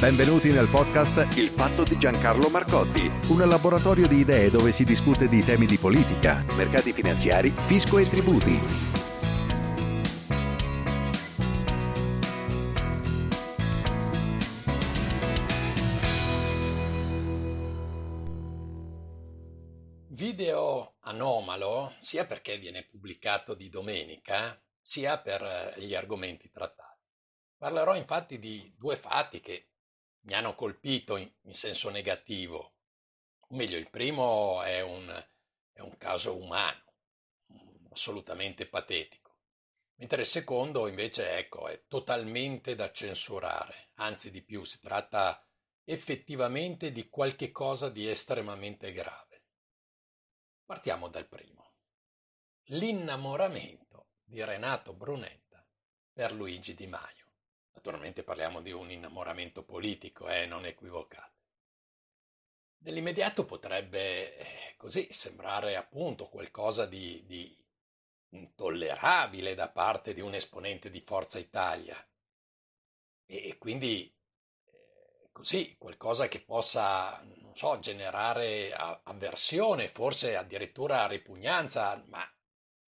Benvenuti nel podcast Il fatto di Giancarlo Marcotti, un laboratorio di idee dove si discute di temi di politica, mercati finanziari, fisco e tributi. Video anomalo sia perché viene pubblicato di domenica, sia per eh, gli argomenti trattati. Parlerò infatti di due fatti che mi hanno colpito in, in senso negativo. O meglio, il primo è un, è un caso umano, assolutamente patetico, mentre il secondo invece ecco, è totalmente da censurare, anzi di più, si tratta effettivamente di qualche cosa di estremamente grave. Partiamo dal primo. L'innamoramento di Renato Brunetta per Luigi Di Maio. Naturalmente parliamo di un innamoramento politico, eh, non equivocate. Nell'immediato potrebbe eh, così sembrare appunto qualcosa di, di intollerabile da parte di un esponente di Forza Italia e, e quindi eh, così qualcosa che possa, non so, generare avversione, forse addirittura ripugnanza, ma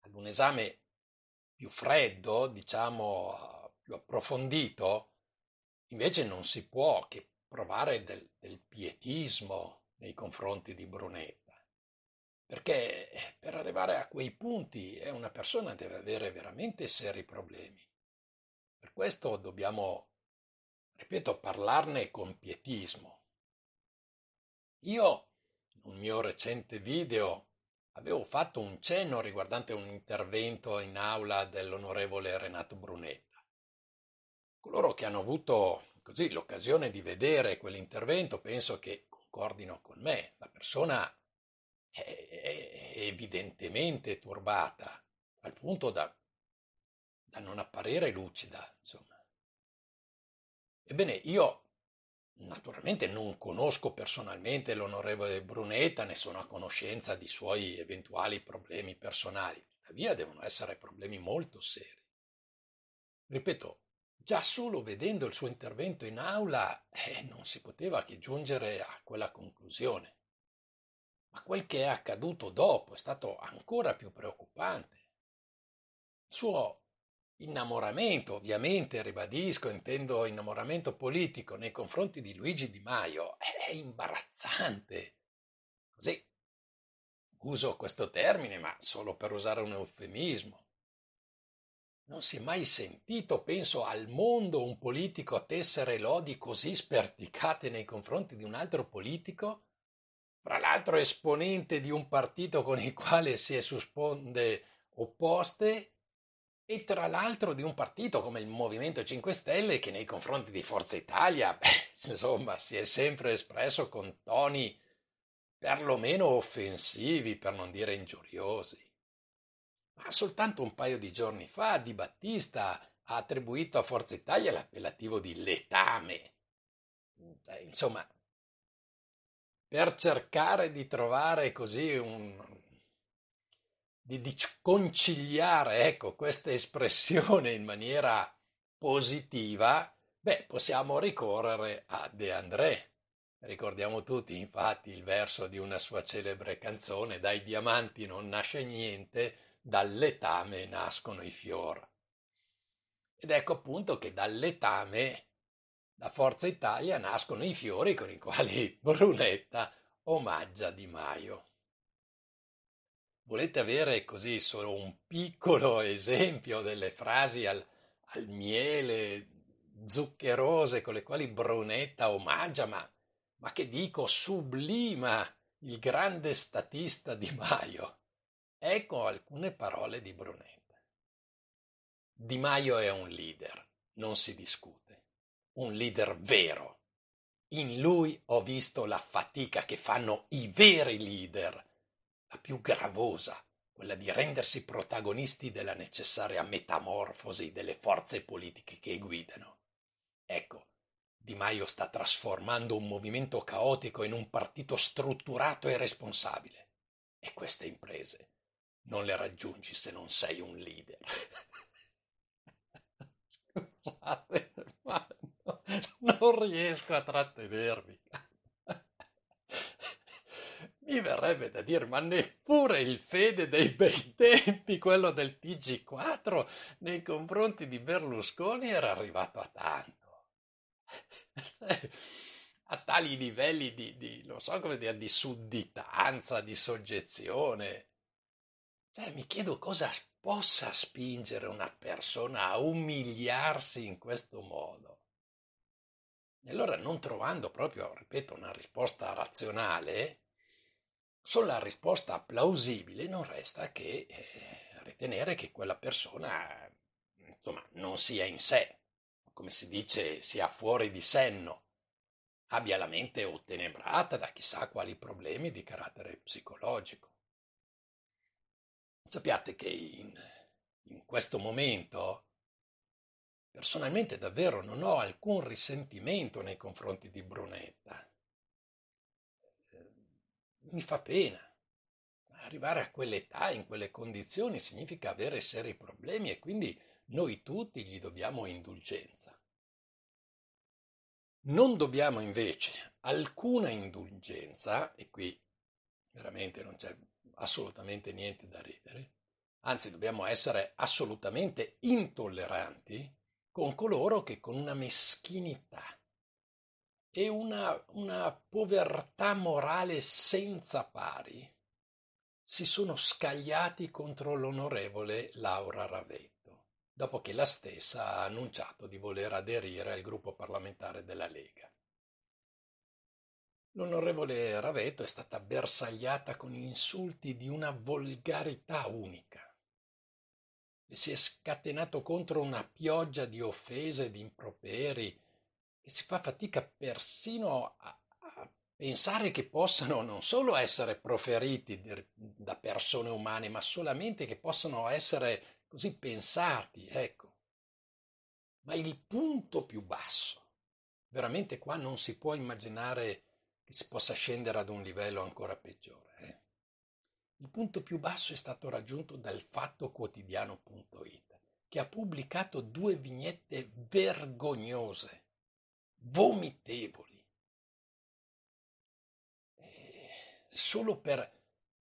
ad un esame più freddo, diciamo, più approfondito, invece non si può che provare del, del pietismo nei confronti di Brunetta, perché per arrivare a quei punti è una persona deve avere veramente seri problemi. Per questo dobbiamo, ripeto, parlarne con pietismo. Io, in un mio recente video, avevo fatto un cenno riguardante un intervento in aula dell'onorevole Renato Brunetta coloro che hanno avuto così l'occasione di vedere quell'intervento penso che concordino con me. La persona è, è evidentemente turbata al punto da, da non apparire lucida, insomma. Ebbene, io naturalmente non conosco personalmente l'onorevole Brunetta, ne sono a conoscenza di suoi eventuali problemi personali, tuttavia devono essere problemi molto seri. Ripeto, Già solo vedendo il suo intervento in aula eh, non si poteva che giungere a quella conclusione. Ma quel che è accaduto dopo è stato ancora più preoccupante. Il suo innamoramento, ovviamente, ribadisco, intendo innamoramento politico nei confronti di Luigi Di Maio, è imbarazzante. Così uso questo termine, ma solo per usare un eufemismo. Non si è mai sentito, penso, al mondo un politico tessere lodi così sperticate nei confronti di un altro politico? Fra l'altro esponente di un partito con il quale si è su sponde opposte e tra l'altro di un partito come il Movimento 5 Stelle che nei confronti di Forza Italia, beh, insomma, si è sempre espresso con toni perlomeno offensivi, per non dire ingiuriosi. Ma soltanto un paio di giorni fa Di Battista ha attribuito a Forza Italia l'appellativo di letame. Eh, insomma, per cercare di trovare così un... di, di conciliare, ecco, questa espressione in maniera positiva, beh, possiamo ricorrere a De André. Ricordiamo tutti, infatti, il verso di una sua celebre canzone, Dai diamanti non nasce niente, dal letame nascono i fior. Ed ecco appunto che dal letame da Forza Italia nascono i fiori con i quali Brunetta omaggia Di Maio. Volete avere così solo un piccolo esempio delle frasi al, al miele zuccherose con le quali Brunetta omaggia, ma, ma che dico sublima il grande statista Di Maio? Ecco alcune parole di Brunetta. Di Maio è un leader, non si discute un leader vero. In lui ho visto la fatica che fanno i veri leader, la più gravosa, quella di rendersi protagonisti della necessaria metamorfosi delle forze politiche che guidano. Ecco, Di Maio sta trasformando un movimento caotico in un partito strutturato e responsabile. E queste imprese non le raggiungi se non sei un leader. Scusate, ma non riesco a trattenermi. Mi verrebbe da dire, ma neppure il fede dei bei tempi, quello del TG4, nei confronti di Berlusconi era arrivato a tanto. A tali livelli di, di, so dire, di sudditanza, di soggezione. Cioè, mi chiedo cosa possa spingere una persona a umiliarsi in questo modo. E allora non trovando proprio, ripeto, una risposta razionale, solo la risposta plausibile non resta che eh, ritenere che quella persona insomma, non sia in sé, come si dice, sia fuori di senno, abbia la mente ottenebrata da chissà quali problemi di carattere psicologico. Sappiate che in, in questo momento Personalmente davvero non ho alcun risentimento nei confronti di Brunetta. Eh, mi fa pena. Arrivare a quell'età, in quelle condizioni, significa avere seri problemi e quindi noi tutti gli dobbiamo indulgenza. Non dobbiamo invece alcuna indulgenza, e qui veramente non c'è assolutamente niente da ridere, anzi dobbiamo essere assolutamente intolleranti con coloro che con una meschinità e una, una povertà morale senza pari si sono scagliati contro l'onorevole Laura Ravetto, dopo che la stessa ha annunciato di voler aderire al gruppo parlamentare della Lega. L'onorevole Ravetto è stata bersagliata con insulti di una volgarità unica e si è scatenato contro una pioggia di offese e di improperi che si fa fatica persino a, a pensare che possano non solo essere proferiti da persone umane, ma solamente che possano essere così pensati, ecco. Ma il punto più basso, veramente qua non si può immaginare che si possa scendere ad un livello ancora peggiore. Eh? Il punto più basso è stato raggiunto dal fattoquotidiano.it, che ha pubblicato due vignette vergognose, vomitevoli, e solo per,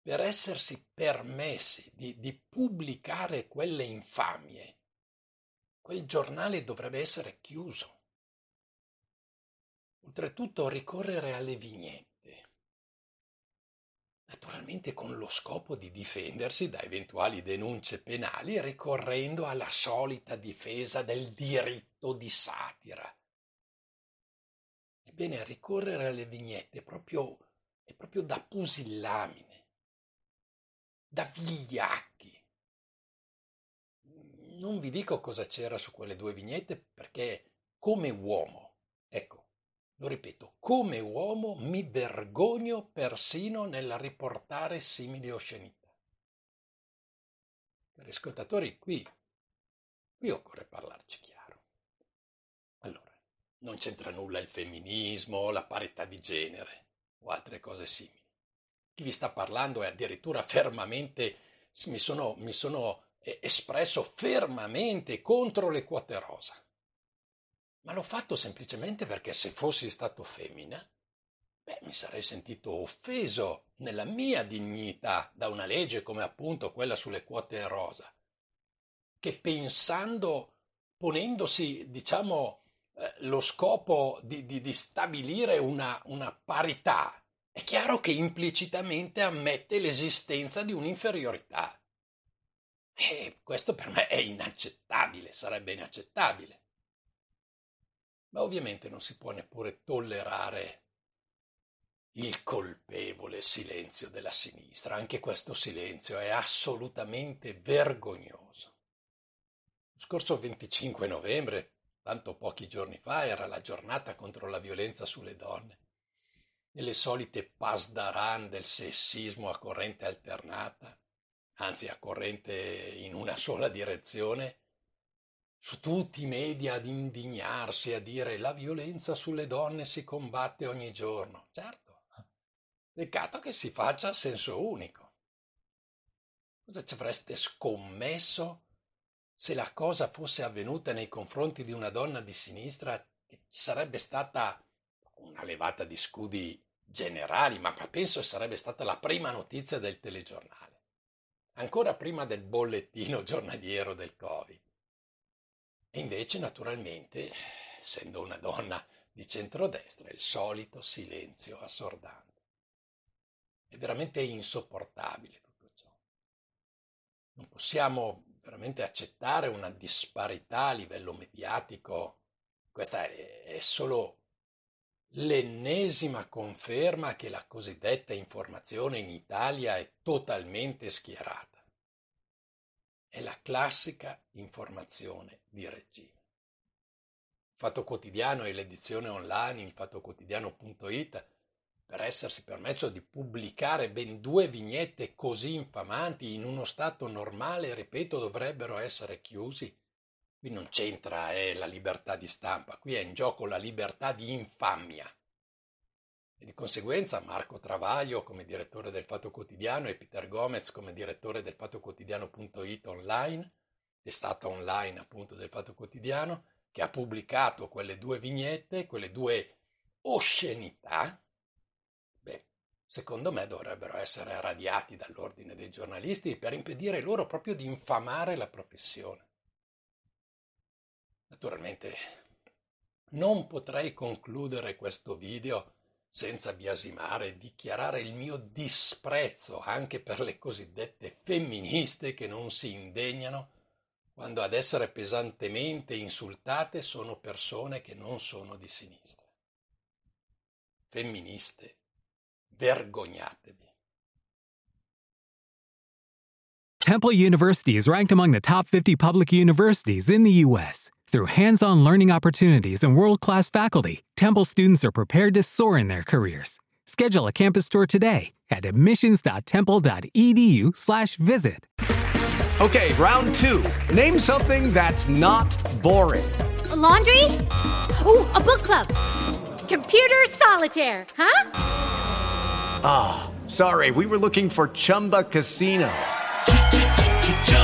per essersi permessi di, di pubblicare quelle infamie. Quel giornale dovrebbe essere chiuso. Oltretutto ricorrere alle vignette naturalmente con lo scopo di difendersi da eventuali denunce penali ricorrendo alla solita difesa del diritto di satira. Ebbene, ricorrere alle vignette è proprio, è proprio da pusillamine, da vigliacchi. Non vi dico cosa c'era su quelle due vignette perché come uomo, ecco, lo ripeto, come uomo mi vergogno persino nel riportare simili oscenità. Per ascoltatori, qui, qui occorre parlarci chiaro. Allora, non c'entra nulla il femminismo, la parità di genere o altre cose simili. Chi vi sta parlando è addirittura fermamente, mi sono, mi sono eh, espresso fermamente contro le quote rosa ma l'ho fatto semplicemente perché se fossi stato femmina, beh, mi sarei sentito offeso nella mia dignità da una legge come appunto quella sulle quote rosa, che pensando, ponendosi, diciamo, eh, lo scopo di, di, di stabilire una, una parità, è chiaro che implicitamente ammette l'esistenza di un'inferiorità. E questo per me è inaccettabile, sarebbe inaccettabile. Ma ovviamente non si può neppure tollerare il colpevole silenzio della sinistra. Anche questo silenzio è assolutamente vergognoso. Lo scorso 25 novembre, tanto pochi giorni fa, era la giornata contro la violenza sulle donne. E le solite pasdaran del sessismo a corrente alternata, anzi a corrente in una sola direzione, su tutti i media ad indignarsi, a dire la violenza sulle donne si combatte ogni giorno. Certo Peccato che si faccia a senso unico. Cosa ci avreste scommesso se la cosa fosse avvenuta nei confronti di una donna di sinistra che ci sarebbe stata una levata di scudi generali, ma penso sarebbe stata la prima notizia del telegiornale, ancora prima del bollettino giornaliero del Covid. Invece, naturalmente, essendo una donna di centrodestra, il solito silenzio assordante. È veramente insopportabile tutto ciò. Non possiamo veramente accettare una disparità a livello mediatico. Questa è solo l'ennesima conferma che la cosiddetta informazione in Italia è totalmente schierata. È la classica informazione di regime. Fatto Quotidiano e l'edizione online in fattoquotidiano.it per essersi permesso di pubblicare ben due vignette così infamanti in uno stato normale, ripeto, dovrebbero essere chiusi. Qui non c'entra eh, la libertà di stampa, qui è in gioco la libertà di infamia. E di conseguenza Marco Travaglio come direttore del Fatto Quotidiano e Peter Gomez come direttore del Fatto Quotidiano.it online, testata online appunto del Fatto Quotidiano, che ha pubblicato quelle due vignette, quelle due oscenità, secondo me dovrebbero essere radiati dall'ordine dei giornalisti per impedire loro proprio di infamare la professione. Naturalmente non potrei concludere questo video senza biasimare dichiarare il mio disprezzo anche per le cosiddette femministe che non si indegnano quando ad essere pesantemente insultate sono persone che non sono di sinistra. Femministe Vergognatevi. Temple University is ranked among the top 50 public universities in the U.S. Through hands on learning opportunities and world class faculty, Temple students are prepared to soar in their careers. Schedule a campus tour today at admissions.temple.edu/slash visit. Okay, round two. Name something that's not boring. A laundry? Ooh, a book club. Computer solitaire, huh? Ah, oh, sorry, we were looking for Chumba Casino.